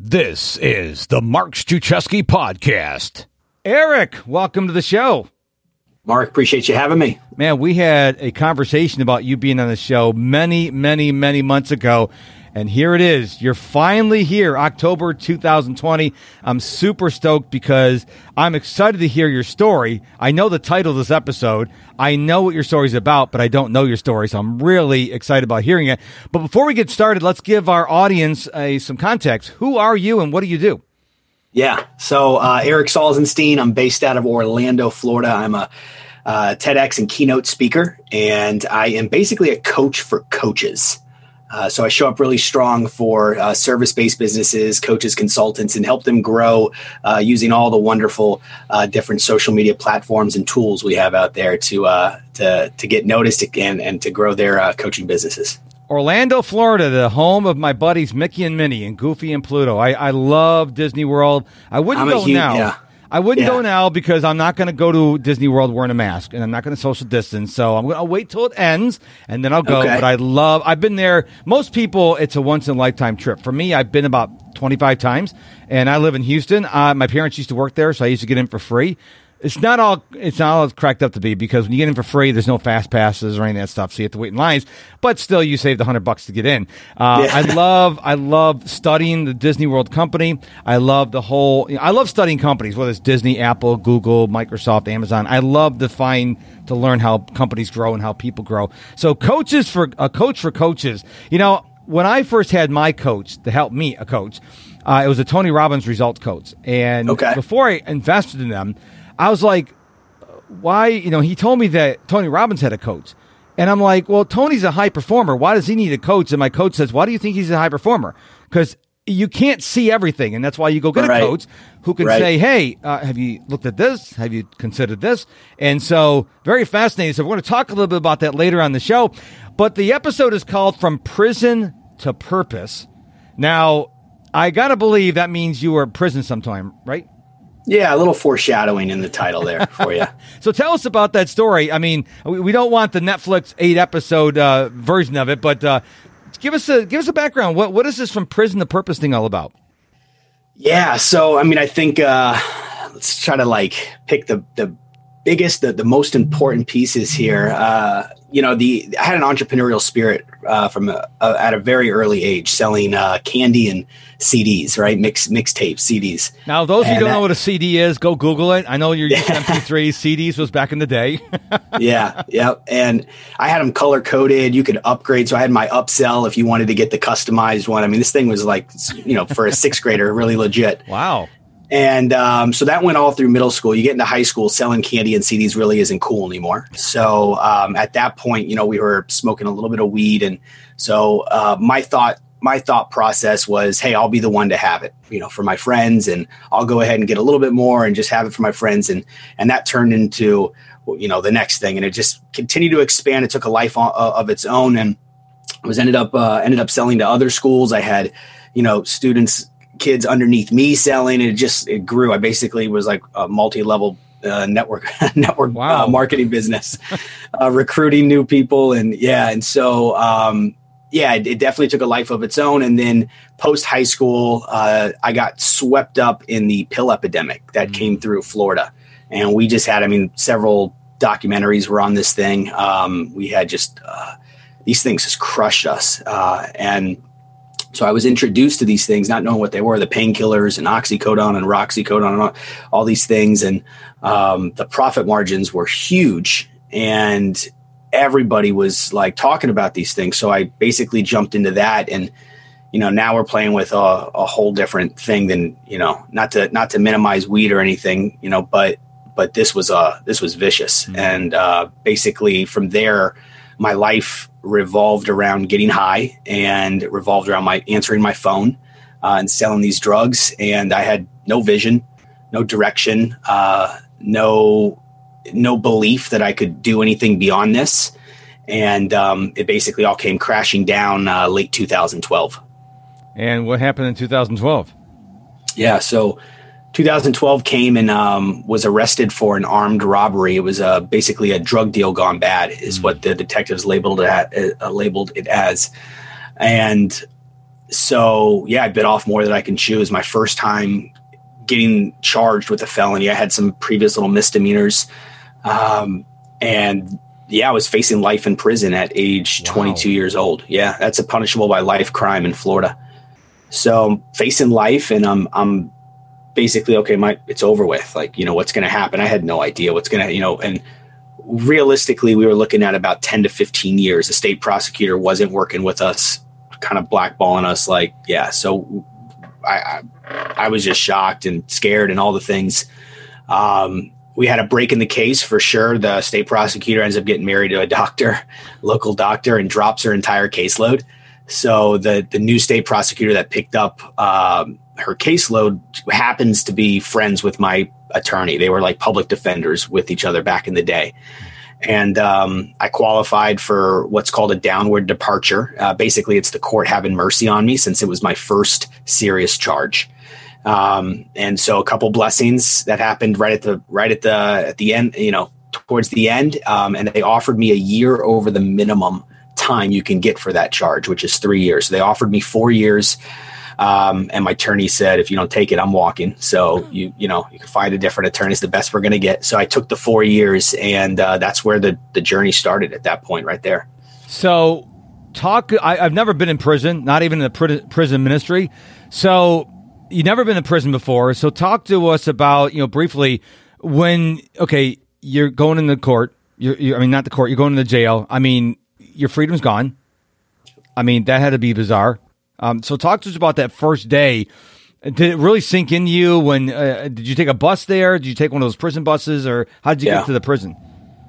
This is the Mark Struczewski podcast. Erik, welcome to the show. Mark, appreciate you having me. Man, we had a conversation about you being on the show many, many, many months ago. And here it is. You're finally here, October 2020. I'm super stoked because I'm excited to hear your story. I know the title of this episode. I know what your story's about, but I don't know your story. So I'm really excited about hearing it. But before we get started, let's give our audience some context. Who are you and what do you do? Yeah. So, uh, Erik Salzenstein, I'm based out of Orlando, Florida. I'm a uh, TEDx and keynote speaker, and I am basically a coach for coaches. Uh, so I show up really strong for uh, service-based businesses, coaches, consultants, and help them grow uh, using all the wonderful uh, different social media platforms and tools we have out there to uh, to to get noticed and and to grow their uh, coaching businesses. Orlando, Florida, the home of my buddies Mickey and Minnie and Goofy and Pluto. I, I love Disney World. I wouldn't I'm go huge- now. yeah. I wouldn't Yeah. go now because I'm not going to go to Disney World wearing a mask and I'm not going to social distance. So I'm going to wait till it ends and then I'll go. Okay. But I love, I've been there. Most people, it's a once in a lifetime trip. For me, I've been about 25 times and I live in Houston. Uh, my parents used to work there, so I used to get in for free. It's not all it's not all it's cracked up to be because when you get in for free, there's no fast passes or any of that stuff, so you have to wait in lines. But still, you save the hundred bucks to get in. Uh, Yeah. I love I love studying the Disney World company. I love the whole. you know, I love studying companies, whether it's Disney, Apple, Google, Microsoft, Amazon. I love to find to learn how companies grow and how people grow. So, coaches for a coach for coaches. You know, when I first had my coach to help me, a coach, uh, it was a Tony Robbins results coach, and Okay. before I invested in them, I was like, why? You know, he told me that Tony Robbins had a coach. And I'm like, well, Tony's a high performer. Why does he need a coach? And my coach says, why do you think he's a high performer? Because you can't see everything. And that's why you go get Right. a coach who can Right. say, hey, uh, have you looked at this? Have you considered this? And so, very fascinating. So, we're going to talk a little bit about that later on the show. But the episode is called From Prison to Purpose. Now, I got to believe that means you were in prison sometime, right? Yeah, a little foreshadowing in the title there for you. So tell us about that story. I mean, we, we don't want the Netflix eight episode uh, version of it, but uh, give us a give us a background. What what is this from prison to purpose thing all about? Yeah, so I mean, I think uh, let's try to like pick the the biggest, the, the most important pieces here. Uh, you know, the I had an entrepreneurial spirit uh, from a, a, at a very early age, selling uh, candy and CDs, right? Mix mixtape CDs. Now, those who And don't that- know what a CD is, go Google it. I know you're to MP3. CDs was back in the day. yeah, yeah. And I had them color coded. You could upgrade. So I had my upsell if you wanted to get the customized one. I mean, this thing was like, you know, for a sixth grader, really legit. wow. And um, so that went all through middle school. You get into high school, selling candy and CDs really isn't cool anymore. So um, at that point, you know, we were smoking a little bit of weed, and so uh, my thought, my thought process was, hey, I'll be the one to have it, you know, for my friends, and I'll go ahead and get a little bit more and just have it for my friends, and and that turned into, you know, the next thing, and it just continued to expand. It took a life of its own, and was ended up uh, ended up selling to other schools. I had, you know, students, kids underneath me selling. It just it grew. I basically was like a multi level uh, network network Wow. uh, marketing business, uh, recruiting new people, and yeah, and so um, yeah, it, it definitely took a life of its own. And then post high school, uh, I got swept up in the pill epidemic that came through Florida, and we just had, I mean, several documentaries were on this thing. Um, we had just uh, these things just crushed us, uh, and so I was introduced to these things, not knowing what they were, the painkillers and oxycodone and roxicodone and all, all these things. And um, the profit margins were huge. And everybody was like talking about these things. So I basically jumped into that. And, you know, now we're playing with a, a whole different thing than, you know, not to, not to minimize weed or anything, you know, but, but this was, uh, this was vicious. And uh, basically from there, my life revolved around getting high and it revolved around my answering my phone uh, and selling these drugs. And I had no vision, no direction, uh, no no belief that I could do anything beyond this. And um, it basically all came crashing down uh, late 2012. And what happened in 2012? Yeah, so 2012 came and um, was arrested for an armed robbery. It was uh, basically a drug deal gone bad, is what the detectives labeled it at, uh, labeled it as. And so yeah, I bit off more than I can chew. It was my first time getting charged with a felony. I had some previous little misdemeanors, um, and yeah, I was facing life in prison at age wow. 22 years old. Yeah, that's a punishable by life crime in Florida. So facing life, and I'm I'm basically okay. My it's over with. Like you know what's going to happen. I had no idea what's going to you know and realistically we were looking at about 10 to 15 years the state prosecutor wasn't working with us kind of blackballing us like yeah so I, I, I was just shocked and scared and all the things um, we had a break in the case for sure the state prosecutor ends up getting married to a doctor local doctor and drops her entire caseload so the the new state prosecutor that picked up um, her caseload happens to be friends with my attorney they were like public defenders with each other back in the day and um, I qualified for what's called a downward departure. Uh, basically, it's the court having mercy on me since it was my first serious charge. Um, and so, a couple blessings that happened right at the right at the at the end, you know, towards the end, um, and they offered me a year over the minimum time you can get for that charge, which is three years. So they offered me four years. Um, and my attorney said, if you don't take it, I'm walking. So you, you know, you can find a different attorney. It's the best we're going to get. So I took the four years and, uh, that's where the, the journey started at that point right there. So talk, I, have never been in prison, not even in the pr- prison ministry. So you've never been in prison before. So talk to us about, you know, briefly when, okay, you're going in the court, you're, you're I mean, not the court, you're going to the jail. I mean, your freedom's gone. I mean, that had to be bizarre. Um, so talk to us about that first day. Did it really sink in you when? Uh, did you take a bus there? Did you take one of those prison buses, or how did you yeah. get to the prison?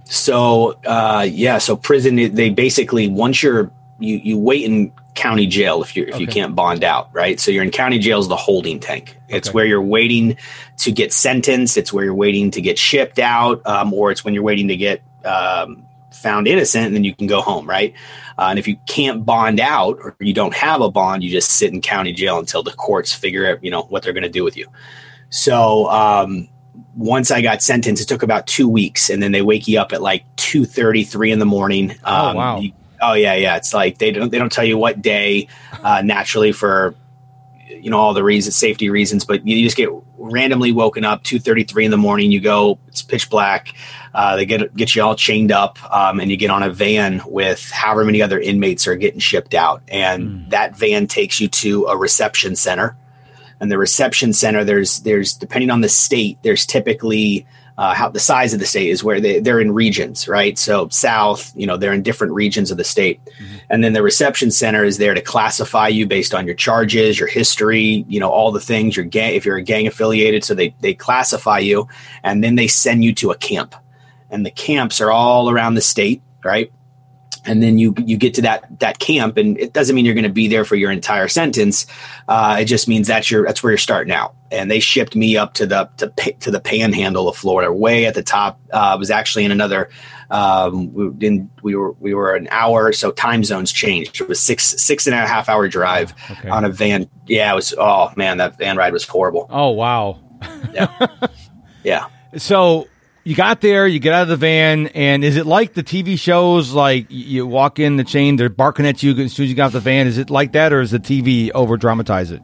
So uh, yeah, so prison they basically once you're you you wait in county jail if you if okay. you can't bond out, right? So you're in county jail is the holding tank. It's okay. where you're waiting to get sentenced. It's where you're waiting to get shipped out, um, or it's when you're waiting to get um, found innocent, and then you can go home, right? Uh, and if you can't bond out or you don't have a bond, you just sit in county jail until the courts figure out, you know, what they're going to do with you. So um, once I got sentenced, it took about two weeks, and then they wake you up at like two thirty, three in the morning. Oh, um, oh wow! You, oh yeah, yeah. It's like they don't they don't tell you what day uh, naturally for you know all the reasons, safety reasons, but you just get randomly woken up two thirty three in the morning. You go, it's pitch black. Uh, they get get you all chained up, um, and you get on a van with however many other inmates are getting shipped out, and mm. that van takes you to a reception center. And the reception center, there's there's depending on the state, there's typically uh, how the size of the state is where they, they're in regions, right? So south, you know, they're in different regions of the state. Mm-hmm. And then the reception center is there to classify you based on your charges, your history, you know, all the things, your gang, if you're a gang affiliated. So they, they classify you and then they send you to a camp and the camps are all around the state, right? And then you you get to that that camp and it doesn't mean you're going to be there for your entire sentence. Uh, it just means that's your that's where you're starting out. And they shipped me up to the to, to the panhandle of florida way at the top. Uh, was actually in another um, we didn't we were we were an hour so time zones changed. It was six six and a half hour drive okay. on a van. Yeah it was oh man that van ride was horrible. Oh wow. Yeah. Yeah. So you got there, you get out of the van, and is it like the TV shows? Like you walk in the chain, they're barking at you as soon as you got off the van. Is it like that, or is the TV over dramatize it?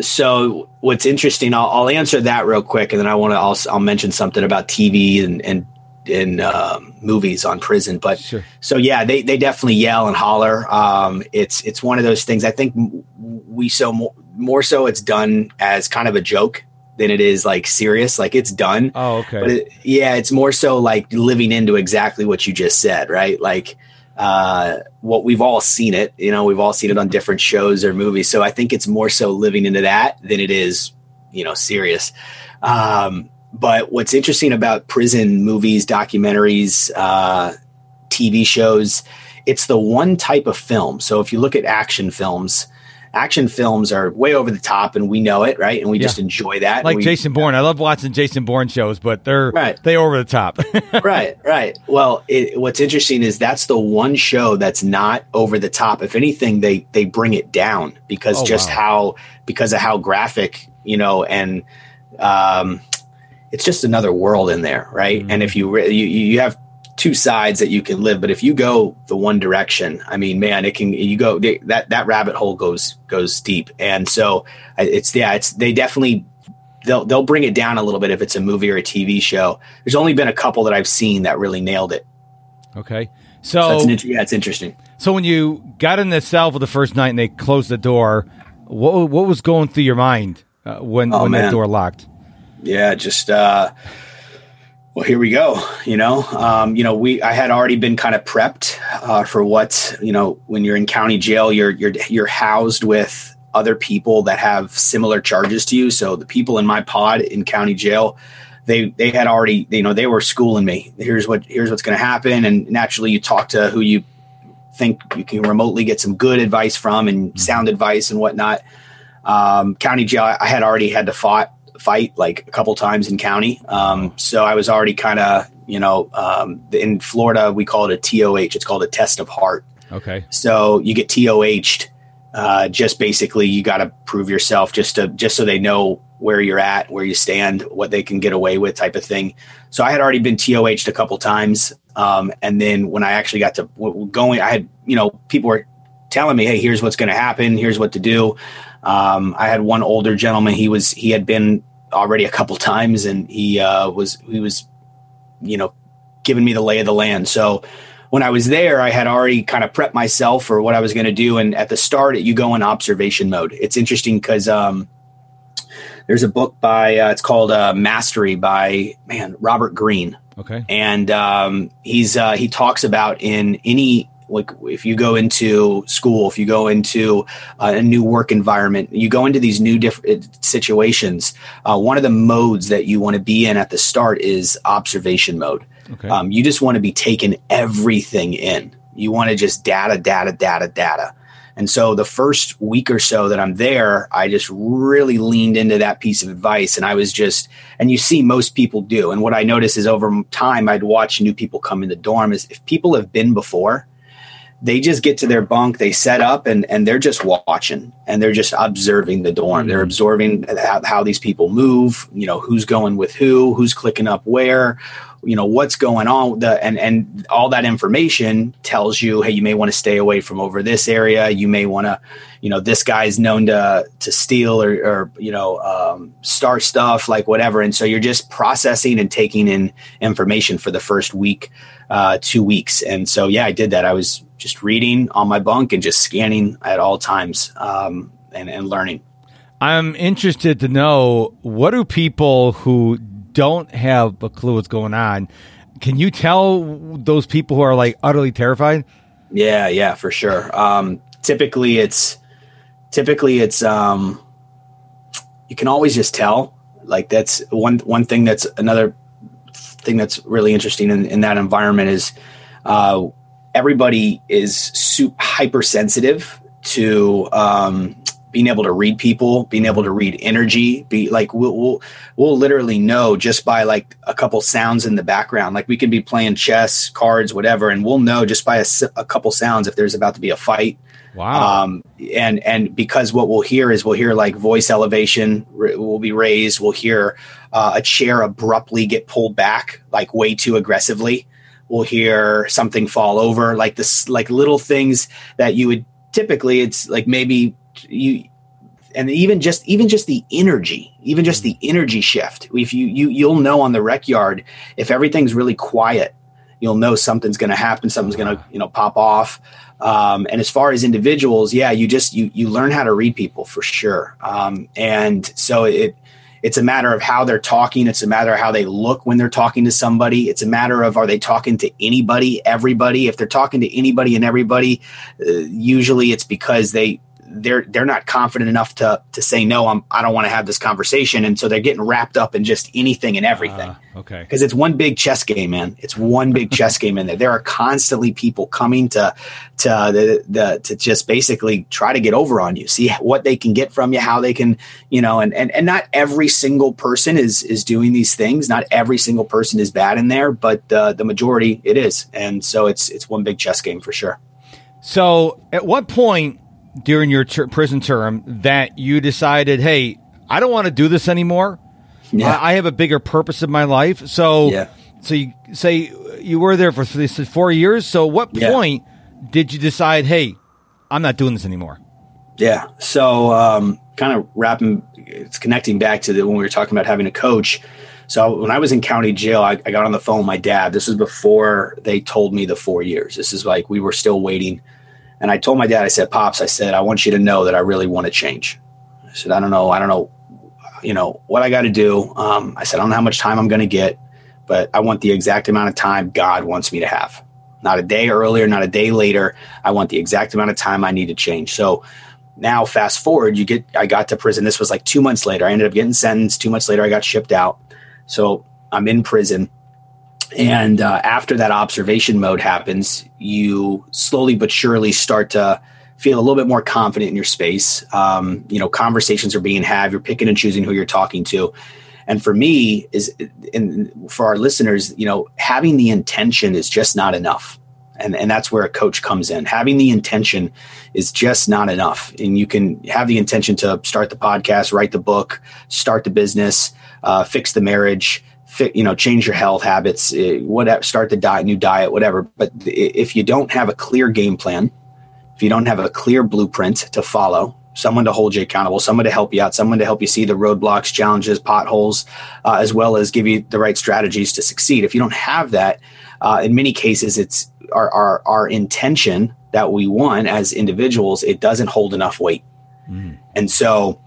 So what's interesting, I'll, I'll, answer that real quick, and then I want to I'll, I'll mention something about TV and and in um, movies on prison. But sure. so yeah, they they definitely yell and holler. Um, it's it's one of those things. I think we so more, more so it's done as kind of a joke than it is like serious. Like it's done. Oh, okay. But it, yeah, it's more so like living into exactly what you just said, right? Like uh, what we've all seen it. You know, we've all seen it on different shows or movies. So I think it's more so living into that than it is, you know, serious. Um, but what's interesting about prison movies, documentaries, uh, TV shows, it's the one type of film. So if you look at action films, action films are way over the top and we know it, right? And we yeah. just enjoy that. Like we, Jason Bourne. I love watching Jason Bourne shows, but they're right. they over the top. right, right. Well, it, what's interesting is that's the one show that's not over the top. If anything, they they bring it down because oh, just wow. how because of how graphic, you know, and um it's just another world in there, right? Mm-hmm. And if you, you you have two sides that you can live. But if you go the one direction, I mean, man, it can you go they, that that rabbit hole goes goes deep. And so it's yeah, it's they definitely they'll they'll bring it down a little bit if it's a movie or a TV show. There's only been a couple that I've seen that really nailed it. Okay, so, so yeah, it's interesting. So when you got in the cell for the first night and they closed the door, what what was going through your mind uh, when oh, when man. that door locked? Yeah, just uh, well, here we go. You know, um, you know, we I had already been kind of prepped uh, for what you know when you're in county jail, you're you're you're housed with other people that have similar charges to you. So the people in my pod in county jail, they they had already you know they were schooling me. Here's what here's what's going to happen, and naturally you talk to who you think you can remotely get some good advice from and mm-hmm. sound advice and whatnot. Um, county jail, I had already had to fought fight like a couple times in county. Um, so I was already kind of, you know, um, in Florida, we call it a TOH. It's called a test of heart. Okay. So you get TOH'd. Uh, just basically, you got to prove yourself just to just so they know where you're at, where you stand, what they can get away with, type of thing. So I had already been TOH'd a couple times, um, and then when I actually got to going, I had you know people were telling me, "Hey, here's what's going to happen. Here's what to do." Um, I had one older gentleman. He was he had been already a couple times, and he uh, was he was you know giving me the lay of the land. So when I was there, I had already kind of prepped myself for what I was going to do. And at the start, you go in observation mode. It's interesting because um, there's a book by uh, it's called uh, Mastery by man Robert Greene. Okay, and um, he's uh, he talks about in any like if you go into school if you go into uh, a new work environment you go into these new different situations uh, one of the modes that you want to be in at the start is observation mode okay. um, you just want to be taking everything in you want to just data data data data and so the first week or so that I'm there, I just really leaned into that piece of advice. And I was just, and you see most people do. And what I notice is over time, I'd watch new people come in the dorm is if people have been before, they just get to their bunk, they set up, and and they're just watching and they're just observing the dorm. Mm-hmm. They're absorbing how, how, these people move. You know, who's going with who, who's clicking up where. You know what's going on, the, and and all that information tells you, hey, you may want to stay away from over this area. You may want to, you know, this guy's known to to steal or, or you know um, start stuff like whatever. And so you're just processing and taking in information for the first week, uh, two weeks. And so yeah, I did that. I was just reading on my bunk and just scanning at all times um, and, and learning. I'm interested to know what do people who don't have a clue what's going on, can you tell those people who are like utterly terrified? Yeah, yeah, for sure. Um, typically it's typically it's um, you can always just tell. Like that's one one thing that's another thing that's really interesting in, in that environment is uh, everybody is super hypersensitive to um, being able to read people, being able to read energy. Be like we'll, we'll we'll literally know just by like a couple sounds in the background. Like we can be playing chess, cards, whatever, and we'll know just by a, a couple sounds if there's about to be a fight. Wow. Um, and and because what we'll hear is we'll hear like voice elevation will be raised. We'll hear uh, a chair abruptly get pulled back like way too aggressively we'll hear something fall over like this like little things that you would typically it's like maybe you and even just even just the energy even just the energy shift. If you you you'll know on the rec yard if everything's really quiet you'll know something's going to happen something's going to you know pop off. Um, and as far as individuals yeah you just you you learn how to read people for sure. Um, and so it it's a matter of how they're talking. It's a matter of how they look when they're talking to somebody. It's a matter of are they talking to anybody, everybody? If they're talking to anybody and everybody, uh, usually it's because they they're they're not confident enough to to say no I'm I don't want to have this conversation and so they're getting wrapped up in just anything and everything. Uh, okay. Because it's one big chess game, man. It's one big chess game in there. There are constantly people coming to to the, the to just basically try to get over on you. See what they can get from you, how they can, you know, and and and not every single person is is doing these things. Not every single person is bad in there, but uh, the majority it is. And so it's it's one big chess game for sure. So, at what point during your ter- prison term that you decided, hey, I don't want to do this anymore. Yeah. I, I, have a bigger purpose in my life. So, yeah. so you say you were there for this four years. So what Yeah. point did you decide, hey, I'm not doing this anymore? Yeah. So, um, kind of wrapping, it's connecting back to the, when we were talking about having a coach. So, when I was in county jail, I, I got on the phone with my dad. This was before they told me the four years. This is like we were still waiting. And I told my dad, I said, Pops, I said, I want you to know that I really want to change. I said, I don't know. I don't know, you know, what I got to do. Um, I said, I don't know how much time I'm going to get, but I want the exact amount of time God wants me to have. Not a day earlier, not a day later. I want the exact amount of time I need to change. So, now fast forward you get i got to prison this was like two months later i ended up getting sentenced two months later i got shipped out so i'm in prison and uh, after that observation mode happens you slowly but surely start to feel a little bit more confident in your space. Um, you know conversations are being had you're picking and choosing who you're talking to. And for me is and for our listeners you know having the intention is just not enough. And and that's where a coach comes in. Having the intention is just not enough. And you can have the intention to start the podcast write the book start the business uh, fix the marriage you know change your health habits uh, whatever start the diet new diet whatever. But if you don't have a clear game plan if you don't have a clear blueprint to follow someone to hold you accountable someone to help you out someone to help you see the roadblocks challenges potholes uh, as well as give you the right strategies to succeed. If you don't have that uh, in many cases it's our, our our intention that we want as individuals it doesn't hold enough weight. And so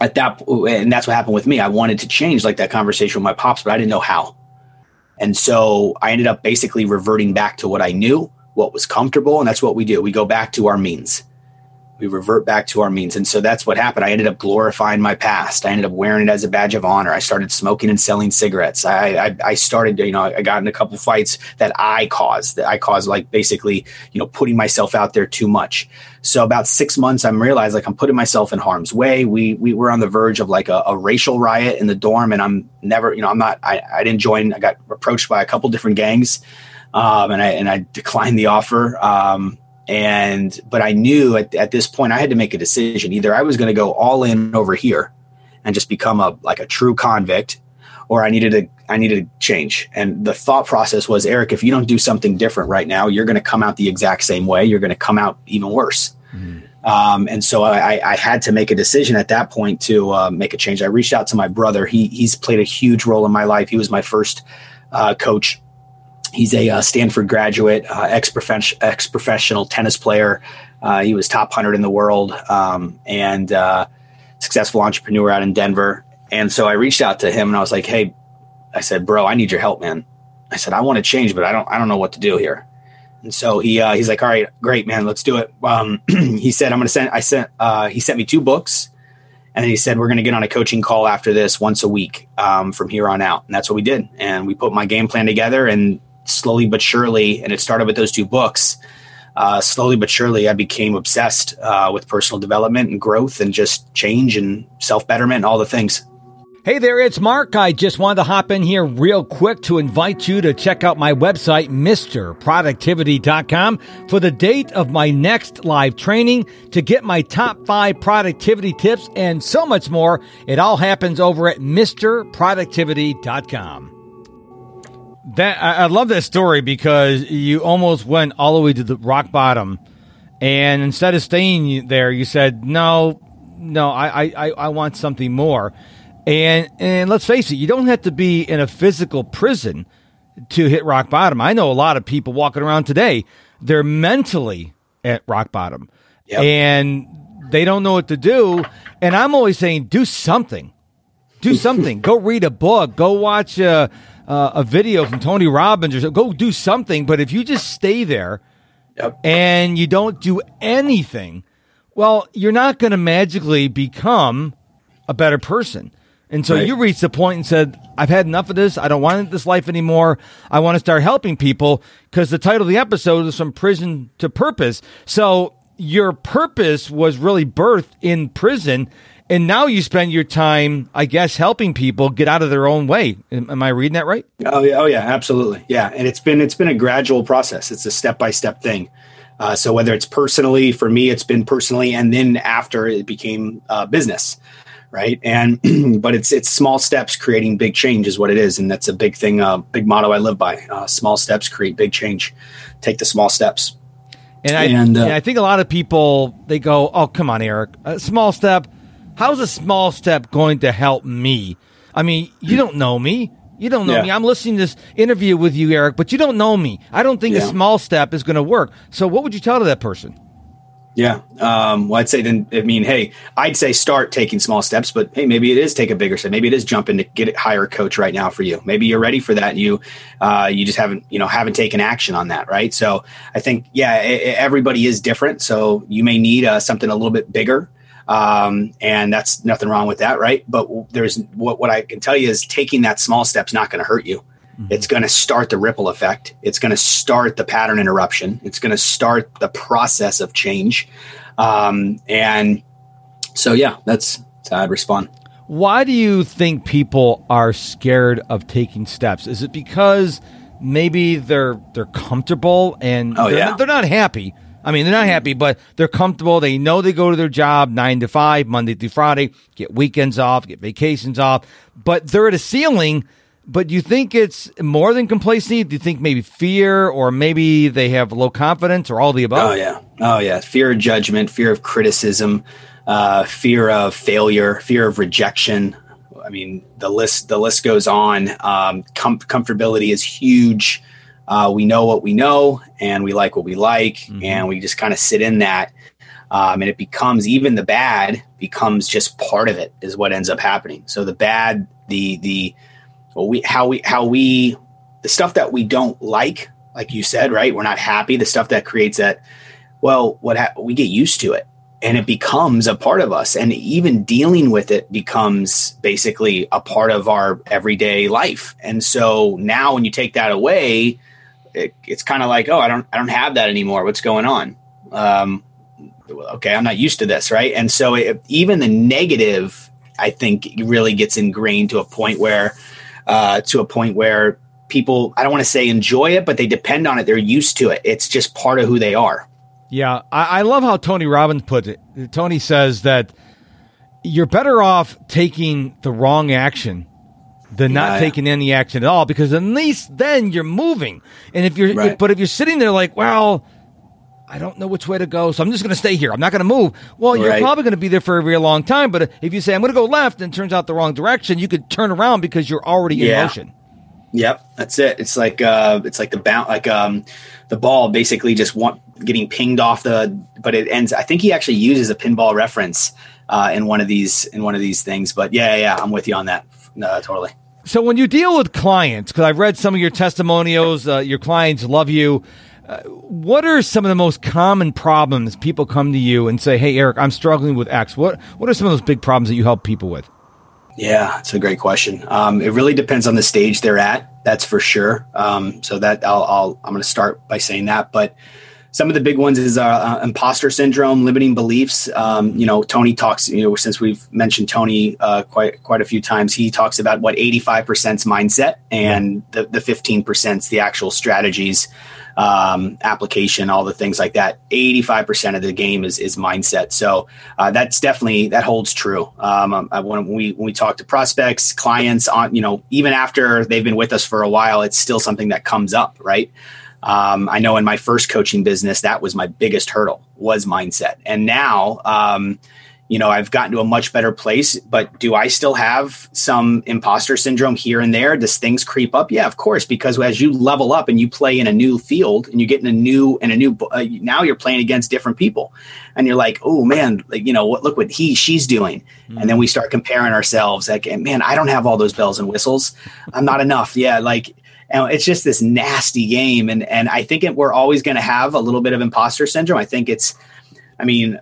at that and that's what happened with me. I wanted to change like that conversation with my pops but i didn't know how. And so i ended up basically reverting back to what i knew what was comfortable and that's what we do. We go back to our means we revert back to our means. And so that's what happened. I ended up glorifying my past. I ended up wearing it as a badge of honor. I started smoking and selling cigarettes. I i, I started you know i got in a couple fights that i caused that i caused like basically you know putting myself out there too much. So about six months i'm realized like i'm putting myself in harm's way. We we were on the verge of like a, a racial riot in the dorm and i'm never you know i'm not i, I didn't join. I got approached by a couple different gangs um, and i and i declined the offer. Um, and but i knew at, at this point i had to make a decision either i was going to go all in over here and just become a like a true convict or i needed to i needed to change and the thought process was erik if you don't do something different right now you're going to come out the exact same way you're going to come out even worse um, and so I, I had to make a decision at that point to uh, make a change. I reached out to my brother. He he's played a huge role in my life. He was my first uh, coach. He's a uh, Stanford graduate, uh, ex professional tennis player. Uh, he was top hundred in the world um, and uh, successful entrepreneur out in Denver. And so I reached out to him and I was like, "Hey," I said, "Bro, I need your help, man." I said, "I want to change, but I don't I don't know what to do here." And so he uh, he's like, "All right, great, man, let's do it." Um, he said, "I'm going to send." I sent. Uh, he sent me two books, and then he said, "We're going to get on a coaching call after this once a week um, from here on out." And that's what we did. And we put my game plan together, and slowly but surely, and it started with those two books. Uh, slowly but surely, I became obsessed uh, with personal development and growth, and just change and self betterment, and all the things. Hey there, it's Mark. I just wanted to hop in here real quick to invite you to check out my website, MisterProductivity.com, for the date of my next live training to get my top five productivity tips and so much more. It all happens over at MisterProductivity.com. That I, I love that story because you almost went all the way to the rock bottom, and instead of staying there, you said, "No, no, I, I, I want something more." And and let's face it, you don't have to be in a physical prison to hit rock bottom. I know a lot of people walking around today, they're mentally at rock bottom. Yep. And they don't know what to do. And I'm always saying, do something. Do something. go read a book. Go watch a, a, a video from Tony Robbins or. Go do something. But if you just stay there Yep. and you don't do anything, well, you're not going to magically become a better person. And so Right. you reached the point and said, I've had enough of this. I don't want this life anymore. I want to start helping people because the title of the episode is From Prison to Purpose. So your purpose was really birthed in prison. And now you spend your time, I guess, helping people get out of their own way. Am, am I reading that right? Oh yeah, oh yeah, absolutely, yeah. And it's been it's been a gradual process. It's a step by step thing. Uh, so whether it's personally for me, it's been personally, and then after it became uh, business, right? And but it's it's small steps creating big change is what it is, and that's a big thing, uh, big motto I live by. Uh, small steps create big change. Take the small steps. And I, and, uh, and I think a lot of people they go, "Oh, come on, Erik, a small step. How's a small step going to help me?" I mean, you don't know me. You don't know yeah. me. I'm listening to this interview with you, Erik, but you don't know me. I don't think yeah. a small step is going to work. So, what would you tell to that person? Yeah. Um, well, I'd say then, I mean, hey, I'd say start taking small steps, but hey, maybe it is take a bigger step. Maybe it is jump in to get it hire a coach right now for you. Maybe you're ready for that. And You, uh, you just haven't, you know, haven't taken action on that. Right. So I think, yeah, it, everybody is different. So you may need uh, something a little bit bigger. Um, and that's nothing wrong with that. Right. But there's what, what I can tell you is taking that small step's not going to hurt you. Mm-hmm. It's going to start the ripple effect. It's going to start the pattern interruption. It's going to start the process of change. Um, and so, yeah, that's, that's how I'd respond. Why do you think people are scared of taking steps? Is it because maybe they're they're comfortable and oh, they're, yeah. they're not happy? I mean, they're not happy, but they're comfortable. They know they go to their job nine to five, Monday through Friday, get weekends off, get vacations off, but they're at a ceiling but do you think it's more than complacency? Do you think maybe fear or maybe they have low confidence or all the above? Oh, yeah. Oh, yeah. Fear of judgment, fear of criticism, uh, fear of failure, fear of rejection. I mean, the list the list goes on. Um, com- comfortability is huge. Uh, we know what we know, and we like what we like, mm-hmm. and we just kind of sit in that. Um, and it becomes even the bad becomes just part of it is what ends up happening. So the bad, the the well, we how we how we the stuff that we don't like, like you said, right? We're not happy. The stuff that creates that. Well, what ha- we get used to it, and it becomes a part of us, and even dealing with it becomes basically a part of our everyday life. And so now, when you take that away, it, it's kind of like, oh, I don't I don't have that anymore. What's going on? Um, okay, I'm not used to this, right? And so it, even the negative, I think, really gets ingrained to a point where uh, to a point where people, I don't want to say enjoy it, but they depend on it. They're used to it. It's just part of who they are. Yeah. I, I love how Tony Robbins put it. Tony says that you're better off taking the wrong action than not yeah. taking any action at all because at least then you're moving. And if you're, right. but if you're sitting there like, well, I don't know which way to go, so I'm just going to stay here. I'm not going to move. Well, you're probably going to be there for a very long time. But if you say I'm going to go left and turns out the wrong direction, you could turn around because you're already yeah. in motion. Yep, that's it. It's like uh, it's like the bounce, like um, the ball basically just want, getting pinged off the, but it ends. I think he actually uses a pinball reference uh, in one of these in one of these things. But yeah, yeah, I'm with you on that. No, totally. So when you deal with clients, because I've read some of your testimonials, uh, your clients love you what are some of the most common problems people come to you and say, "Hey, Erik, I'm struggling with X." What What are some of those big problems that you help people with? Yeah, it's a great question. Um, it really depends on the stage they're at. That's for sure. Um, so that I'll, I'll I'm going to start by saying that, but some of the big ones is uh, uh, imposter syndrome, limiting beliefs. Um, you know, Tony talks. You know, since we've mentioned Tony uh, quite quite a few times, he talks about what 85 percent mindset and the the 15 percent the actual strategies um, application, all the things like that. 85% of the game is, is mindset. So uh, that's definitely, that holds true. Um, um when we, when we talk to prospects, clients on, you know, even after they've been with us for a while, it's still something that comes up, right? Um, I know in my first coaching business, that was my biggest hurdle was mindset. And now, um, you know, I've gotten to a much better place, but do I still have some imposter syndrome here and there? Does things creep up? Yeah, of course, because as you level up and you play in a new field and you get in a new and a new, uh, now you're playing against different people and you're like, oh man, like, you know, what, look what he, she's doing. Mm-hmm. And then we start comparing ourselves like, man, I don't have all those bells and whistles. I'm not enough. Yeah. Like, and it's just this nasty game. And, and I think it, we're always going to have a little bit of imposter syndrome. I think it's, I mean,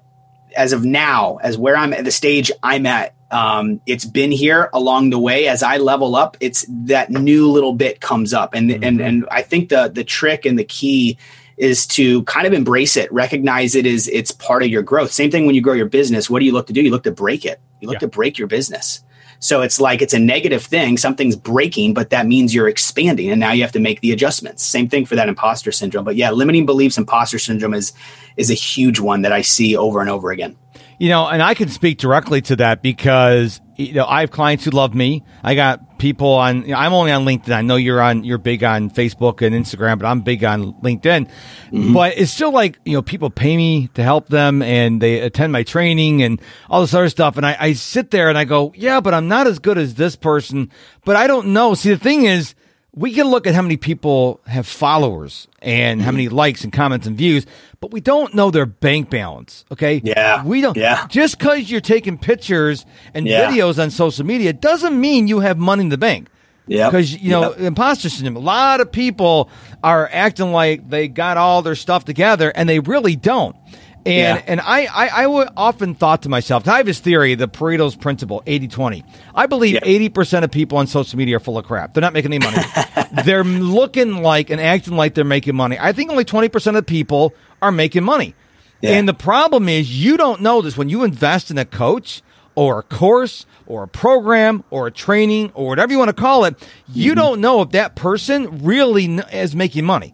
as of now, as where I'm at the stage I'm at, um, it's been here along the way. As I level up, it's that new little bit comes up, and mm-hmm. and and I think the the trick and the key is to kind of embrace it, recognize it as it's part of your growth. Same thing when you grow your business. What do you look to do? You look to break it. You look yeah. to break your business. So it's like it's a negative thing. Something's breaking, but that means you're expanding, and now you have to make the adjustments. Same thing for that imposter syndrome. But yeah, limiting beliefs, imposter syndrome is is a huge one that I see over and over again. You know, and I can speak directly to that because you know I have clients who love me. I got people on. You know, I'm only on LinkedIn. I know you're on. You're big on Facebook and Instagram, but I'm big on LinkedIn. Mm-hmm. But it's still like you know people pay me to help them, and they attend my training and all this other stuff. And I, I sit there and I go, yeah, but I'm not as good as this person. But I don't know. See, the thing is we can look at how many people have followers and how many likes and comments and views, but we don't know their bank balance. Okay. Yeah. We don't. Yeah. Just because you're taking pictures and yeah. videos on social media doesn't mean you have money in the bank. Yeah. Because, you know, yep. imposter syndrome, a lot of people are acting like they got all their stuff together and they really don't. And yeah. and I, I, I often thought to myself, I have this theory, the Pareto's principle, 80-20. I believe eighty percent of people on social media are full of crap. They're not making any money. they're looking like and acting like they're making money. I think only twenty percent of people are making money. Yeah. And the problem is you don't know this when you invest in a coach or a course or a program or a training or whatever you want to call it, you mm-hmm. don't know if that person really is making money.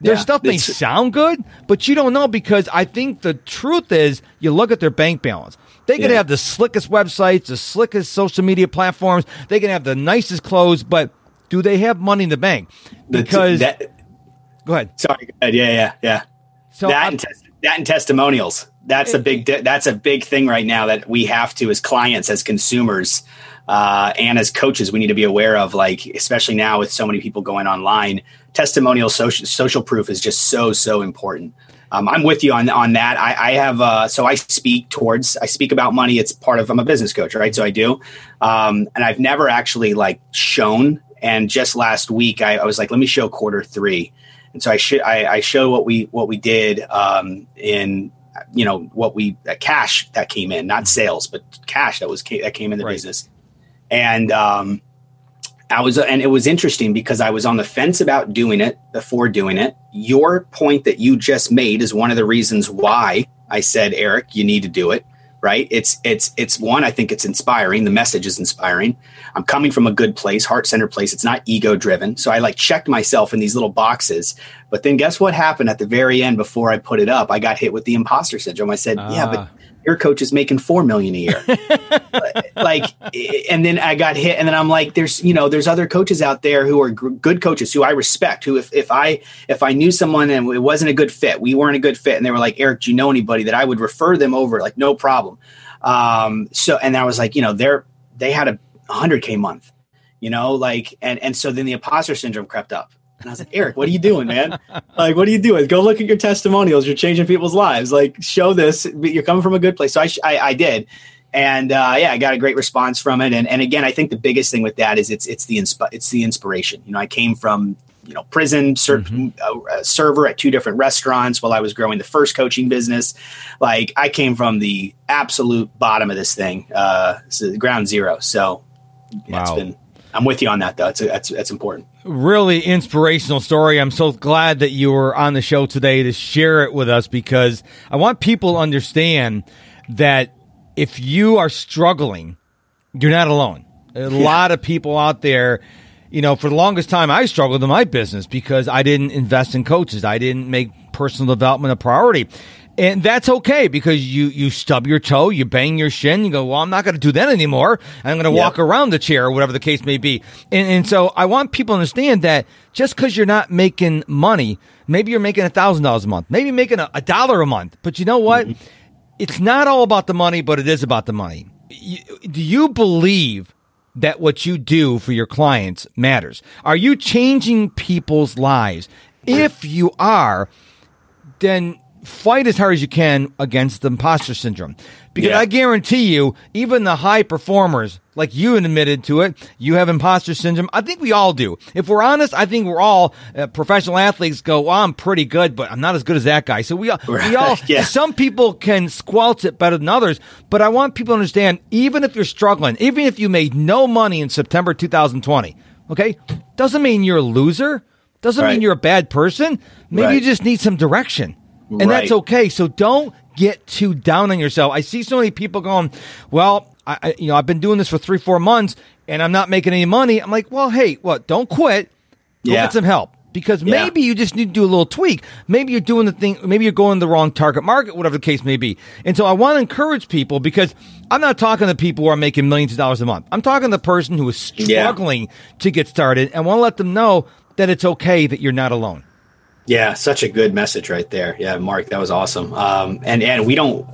Their yeah, stuff may sound good, but you don't know because I think the truth is you look at their bank balance. They can yeah. have the slickest websites, the slickest social media platforms. They can have the nicest clothes, but do they have money in the bank? Because that, go ahead. Sorry. Go ahead. Yeah, yeah, yeah. So that, and, that and testimonials. That's it, a big. That's a big thing right now that we have to, as clients, as consumers, uh, and as coaches, we need to be aware of. Like, especially now with so many people going online, testimonial social social proof is just so so important. Um, I'm with you on on that. I, I have uh, so I speak towards I speak about money. It's part of I'm a business coach, right? So I do, um, and I've never actually like shown. And just last week, I, I was like, let me show quarter three, and so I should I, I show what we what we did um, in you know what we uh, cash that came in, not sales, but cash that was that came in the right. business, and um, I was, and it was interesting because I was on the fence about doing it before doing it. Your point that you just made is one of the reasons why I said, Erik, you need to do it. Right? It's it's it's one. I think it's inspiring. The message is inspiring. I'm coming from a good place, heart centered place. It's not ego driven. So I like checked myself in these little boxes. But then guess what happened at the very end before I put it up? I got hit with the imposter syndrome. I said, yeah, but ah your coach is making four million a year. like, and then I got hit, and then I'm like, there's, you know, there's other coaches out there who are g- good coaches who I respect. Who, if if I if I knew someone and it wasn't a good fit, we weren't a good fit, and they were like, Erik, do you know anybody that I would refer them over? Like, no problem. Um, so, and I was like, you know, they're they had a 100k month, you know, like, and and so then the imposter syndrome crept up and I was like, Erik, what are you doing, man? like, what are you doing? Go look at your testimonials. You're changing people's lives. Like, show this. You're coming from a good place. So I, I, I did. And uh, yeah, I got a great response from it. And, and again, I think the biggest thing with that is it's it's the insp- it's the inspiration. You know, I came from you know prison ser- mm-hmm. uh, server at two different restaurants while I was growing the first coaching business. Like I came from the absolute bottom of this thing, uh, so ground zero. So yeah, wow. it's been I'm with you on that, though. That's that's that's important. Really inspirational story. I'm so glad that you were on the show today to share it with us because I want people to understand that if you are struggling, you're not alone. A yeah. lot of people out there. You know, for the longest time, I struggled in my business because I didn't invest in coaches. I didn't make personal development a priority and that's okay because you you stub your toe, you bang your shin, you go, well, I'm not going to do that anymore. I'm going to yep. walk around the chair, or whatever the case may be. And, and so I want people to understand that just because you're not making money, maybe you're making a thousand dollars a month, maybe making a, a, dollar a month, but you know what? Mm-hmm. It's not all about the money, but it is about the money. You, do you believe? That what you do for your clients matters. Are you changing people's lives? If you are, then fight as hard as you can against the imposter syndrome. Because yeah. I guarantee you, even the high performers, like you admitted to it, you have imposter syndrome. I think we all do. If we're honest, I think we're all uh, professional athletes go, well, I'm pretty good, but I'm not as good as that guy. So we all, we all, yeah. some people can squelch it better than others, but I want people to understand, even if you're struggling, even if you made no money in September 2020, okay, doesn't mean you're a loser. Doesn't right. mean you're a bad person. Maybe right. you just need some direction and right. that's okay. So don't get too down on yourself. I see so many people going, "Well, I, I, you know, I've been doing this for three, four months, and I'm not making any money." I'm like, "Well, hey, what? Don't quit. Go yeah. get some help. because Yeah. maybe you just need to do a little tweak. Maybe you're doing the thing, maybe you're going the wrong target market, whatever the case may be. And so I want to encourage people because I'm not talking to people who are making millions of dollars a month. I'm talking to the person who is Yeah. struggling to get started and want to let them know that it's okay that you're not alone. Yeah, such a good message right there. Yeah, Mark, that was awesome. Um, and and we don't,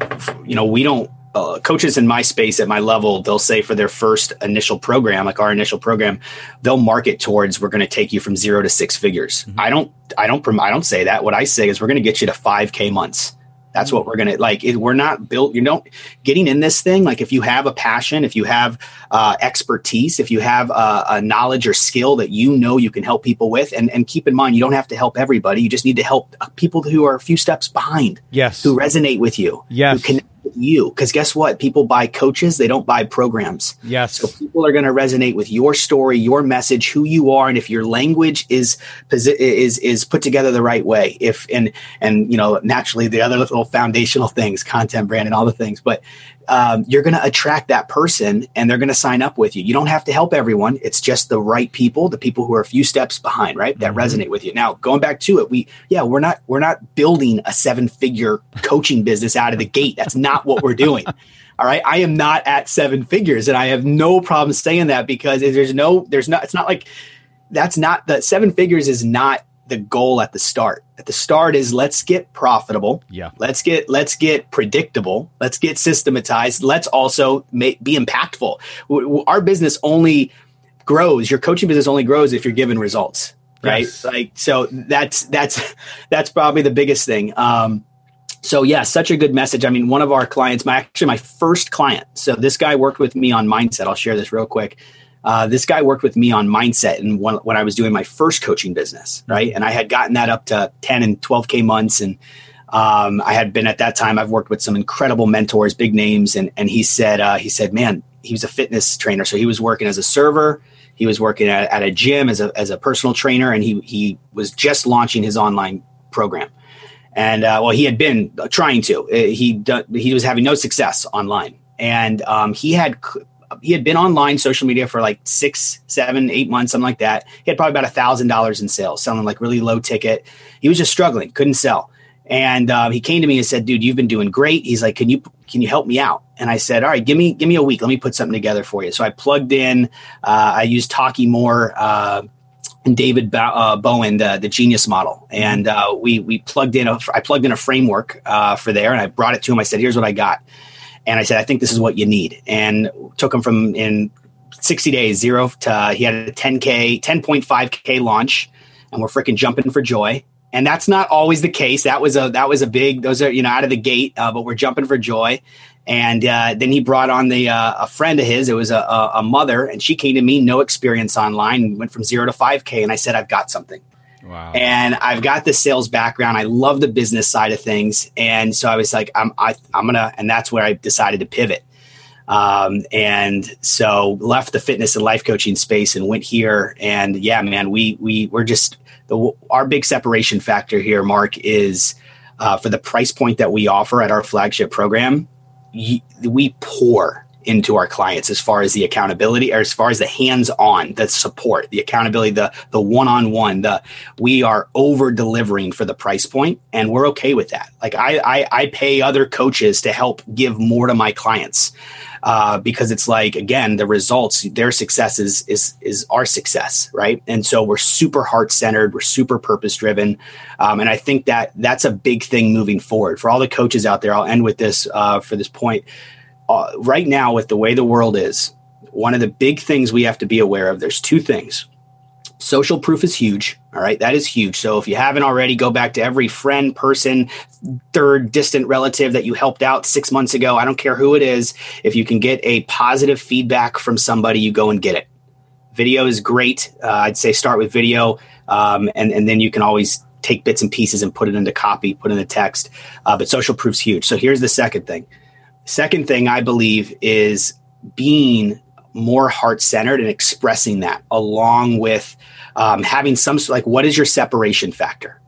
you know, we don't. Uh, coaches in my space at my level, they'll say for their first initial program, like our initial program, they'll market towards we're going to take you from zero to six figures. I don't, I don't, I don't say that. What I say is we're going to get you to five k months. That's what we're gonna like. It, we're not built. You don't getting in this thing. Like if you have a passion, if you have uh, expertise, if you have a, a knowledge or skill that you know you can help people with, and and keep in mind, you don't have to help everybody. You just need to help uh, people who are a few steps behind, Yes. who resonate with you, Yes. who connect you. Because guess what? People buy coaches. They don't buy programs. Yes. So people are going to resonate with your story, your message, who you are, and if your language is is is put together the right way. If and and you know naturally the other little foundational things, content, brand, and all the things, but um, you're going to attract that person, and they're going to sign up with you. You don't have to help everyone. It's just the right people, the people who are a few steps behind, right? That resonate with you. Now going back to it, we yeah we're not we're not building a seven figure coaching business out of the gate. That's not what we're doing. All right. I am not at seven figures and I have no problem saying that because there's no, there's not, it's not like that's not the seven figures is not the goal at the start. At the start is let's get profitable. Yeah. Let's get, let's get predictable. Let's get systematized. Let's also make, be impactful. Our business only grows. Your coaching business only grows if you're given results. Right. Yes. Like, so that's, that's, that's probably the biggest thing. Um, so yeah, such a good message. I mean, one of our clients, my actually my first client. So this guy worked with me on mindset. I'll share this real quick. Uh, this guy worked with me on mindset and when, when I was doing my first coaching business, right? And I had gotten that up to 10 and 12K months. And um, I had been at that time, I've worked with some incredible mentors, big names. And, and he said, uh, he said, man, he was a fitness trainer. So he was working as a server. He was working at, at a gym as a, as a personal trainer. And he, he was just launching his online program and uh, well, he had been trying to. Uh, He he was having no success online, and um, he had he had been online social media for like six, seven, eight months, something like that. He had probably about a thousand dollars in sales, selling like really low ticket. He was just struggling, couldn't sell. And um, he came to me and said, "Dude, you've been doing great." He's like, "Can you can you help me out?" And I said, "All right, give me give me a week. Let me put something together for you." So I plugged in. Uh, I used Taki Moore. Uh, and David uh, Bowen, the, the genius model. And uh, we we plugged in a I plugged in a framework uh, for there, and I brought it to him. I said, "Here's what I got," and I said, "I think this is what you need." And took him from in 60 days zero to he had a 10k 10.5k launch, and we're freaking jumping for joy. And that's not always the case. That was a that was a big. Those are you know out of the gate, uh, but we're jumping for joy. And uh, then he brought on the uh, a friend of his. It was a, a, mother, and she came to me, no experience online, went from zero to five k. And I said, I've got something, Wow. and I've got the sales background. I love the business side of things, and so I was like, I'm I, I'm gonna, and that's where I decided to pivot. Um, and so left the fitness and life coaching space and went here. And yeah, man, we we we're just the our big separation factor here, Mark, is uh, for the price point that we offer at our flagship program. We pour into our clients as far as the accountability or as far as the hands-on the support the accountability the the one-on-one the we are over delivering for the price point and we're okay with that. Like i i, I pay other coaches to help give more to my clients uh, because it's like again the results their success is is is our success right? And so we're super heart centered we're super purpose driven um, and i think that that's a big thing moving forward. For all the coaches out there i'll end with this uh, for this point uh, right now with the way the world is one of the big things we have to be aware of there's two things. Social proof is huge all right? That is huge. So if you haven't already go back to every friend person third distant relative that you helped out six months ago. I don't care who it is. If you can get a positive feedback from somebody you go and get it. Video is great. Uh, i'd say start with video um, and, and then you can always take bits and pieces and put it into copy put in the text. Uh, but social proof's huge. So here's the second thing second thing i believe is being more heart centered and expressing that along with um, having some like what is your separation factor?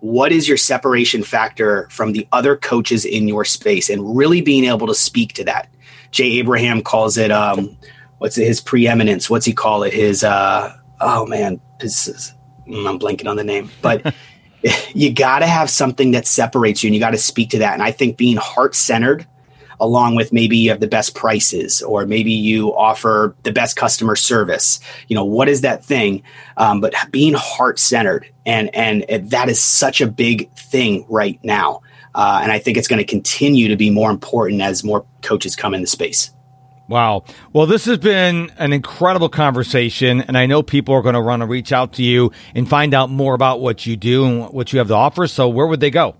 What is your separation factor from the other coaches in your space? And really being able to speak to that. Jay Abraham calls it um, what's it, his preeminence? What's he call it? His uh, oh man his, mm, I'm blanking on the name, but you got to have something that separates you and you got to speak to that. And I think being heart centered, along with maybe you have the best prices or maybe you offer the best customer service, you know, what is that thing? Um, but being heart centered and, and that is such a big thing right now. Uh, and I think it's going to continue to be more important as more coaches come in the space. Wow. Well, this has been an incredible conversation, and I know people are going to want to reach out to you and find out more about what you do and what you have to offer. So, where would they go?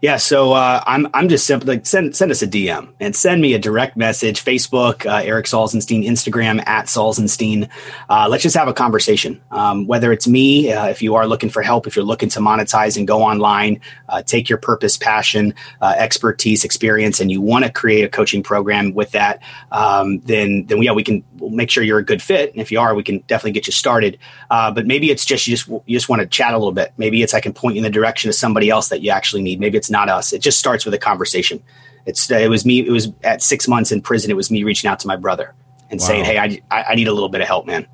Yeah, so uh, I'm I'm just simply like, send send us a DM and send me a direct message. Facebook, uh, Erik Salzenstein, Instagram at Salzenstein. Uh, let's just have a conversation. Um, whether it's me, uh, if you are looking for help, if you're looking to monetize and go online, uh, take your purpose, passion, uh, expertise, experience, and you want to create a coaching program with that, um, then then yeah, we can we'll make sure you're a good fit. And if you are, we can definitely get you started. but maybe it's just you just you just want to chat a little bit. Maybe it's I can point you in the direction of somebody else that you actually need. Maybe it's not us. It just starts with a conversation. It's it was me. It was at six months in prison. It was me reaching out to my brother and wow. saying, "Hey, I, I need a little bit of help, man."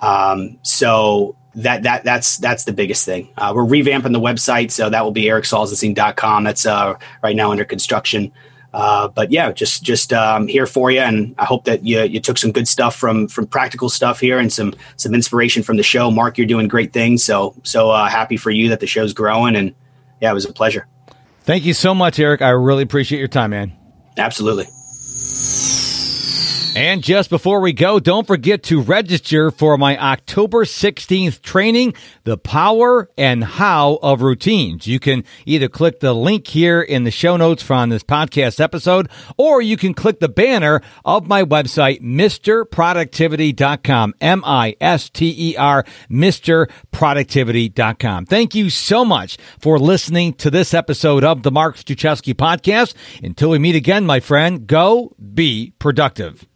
Um, so that that that's that's the biggest thing. Uh, we're revamping the website, so that will be eriksalzenstein.com. That's uh, right now under construction. Uh, but yeah, just just um, here for you, and I hope that you you took some good stuff from from practical stuff here and some some inspiration from the show. Mark, you're doing great things, so so uh, happy for you that the show's growing, and yeah, it was a pleasure. Thank you so much, Erik. I really appreciate your time, man. Absolutely. And just before we go, don't forget to register for my October 16th training, The Power and How of Routines. You can either click the link here in the show notes from this podcast episode, or you can click the banner of my website, MisterProductivity.com. M-I-S-T-E-R, MisterProductivity.com. Thank you so much for listening to this episode of the Mark Struczewski podcast. Until we meet again, my friend, go be productive.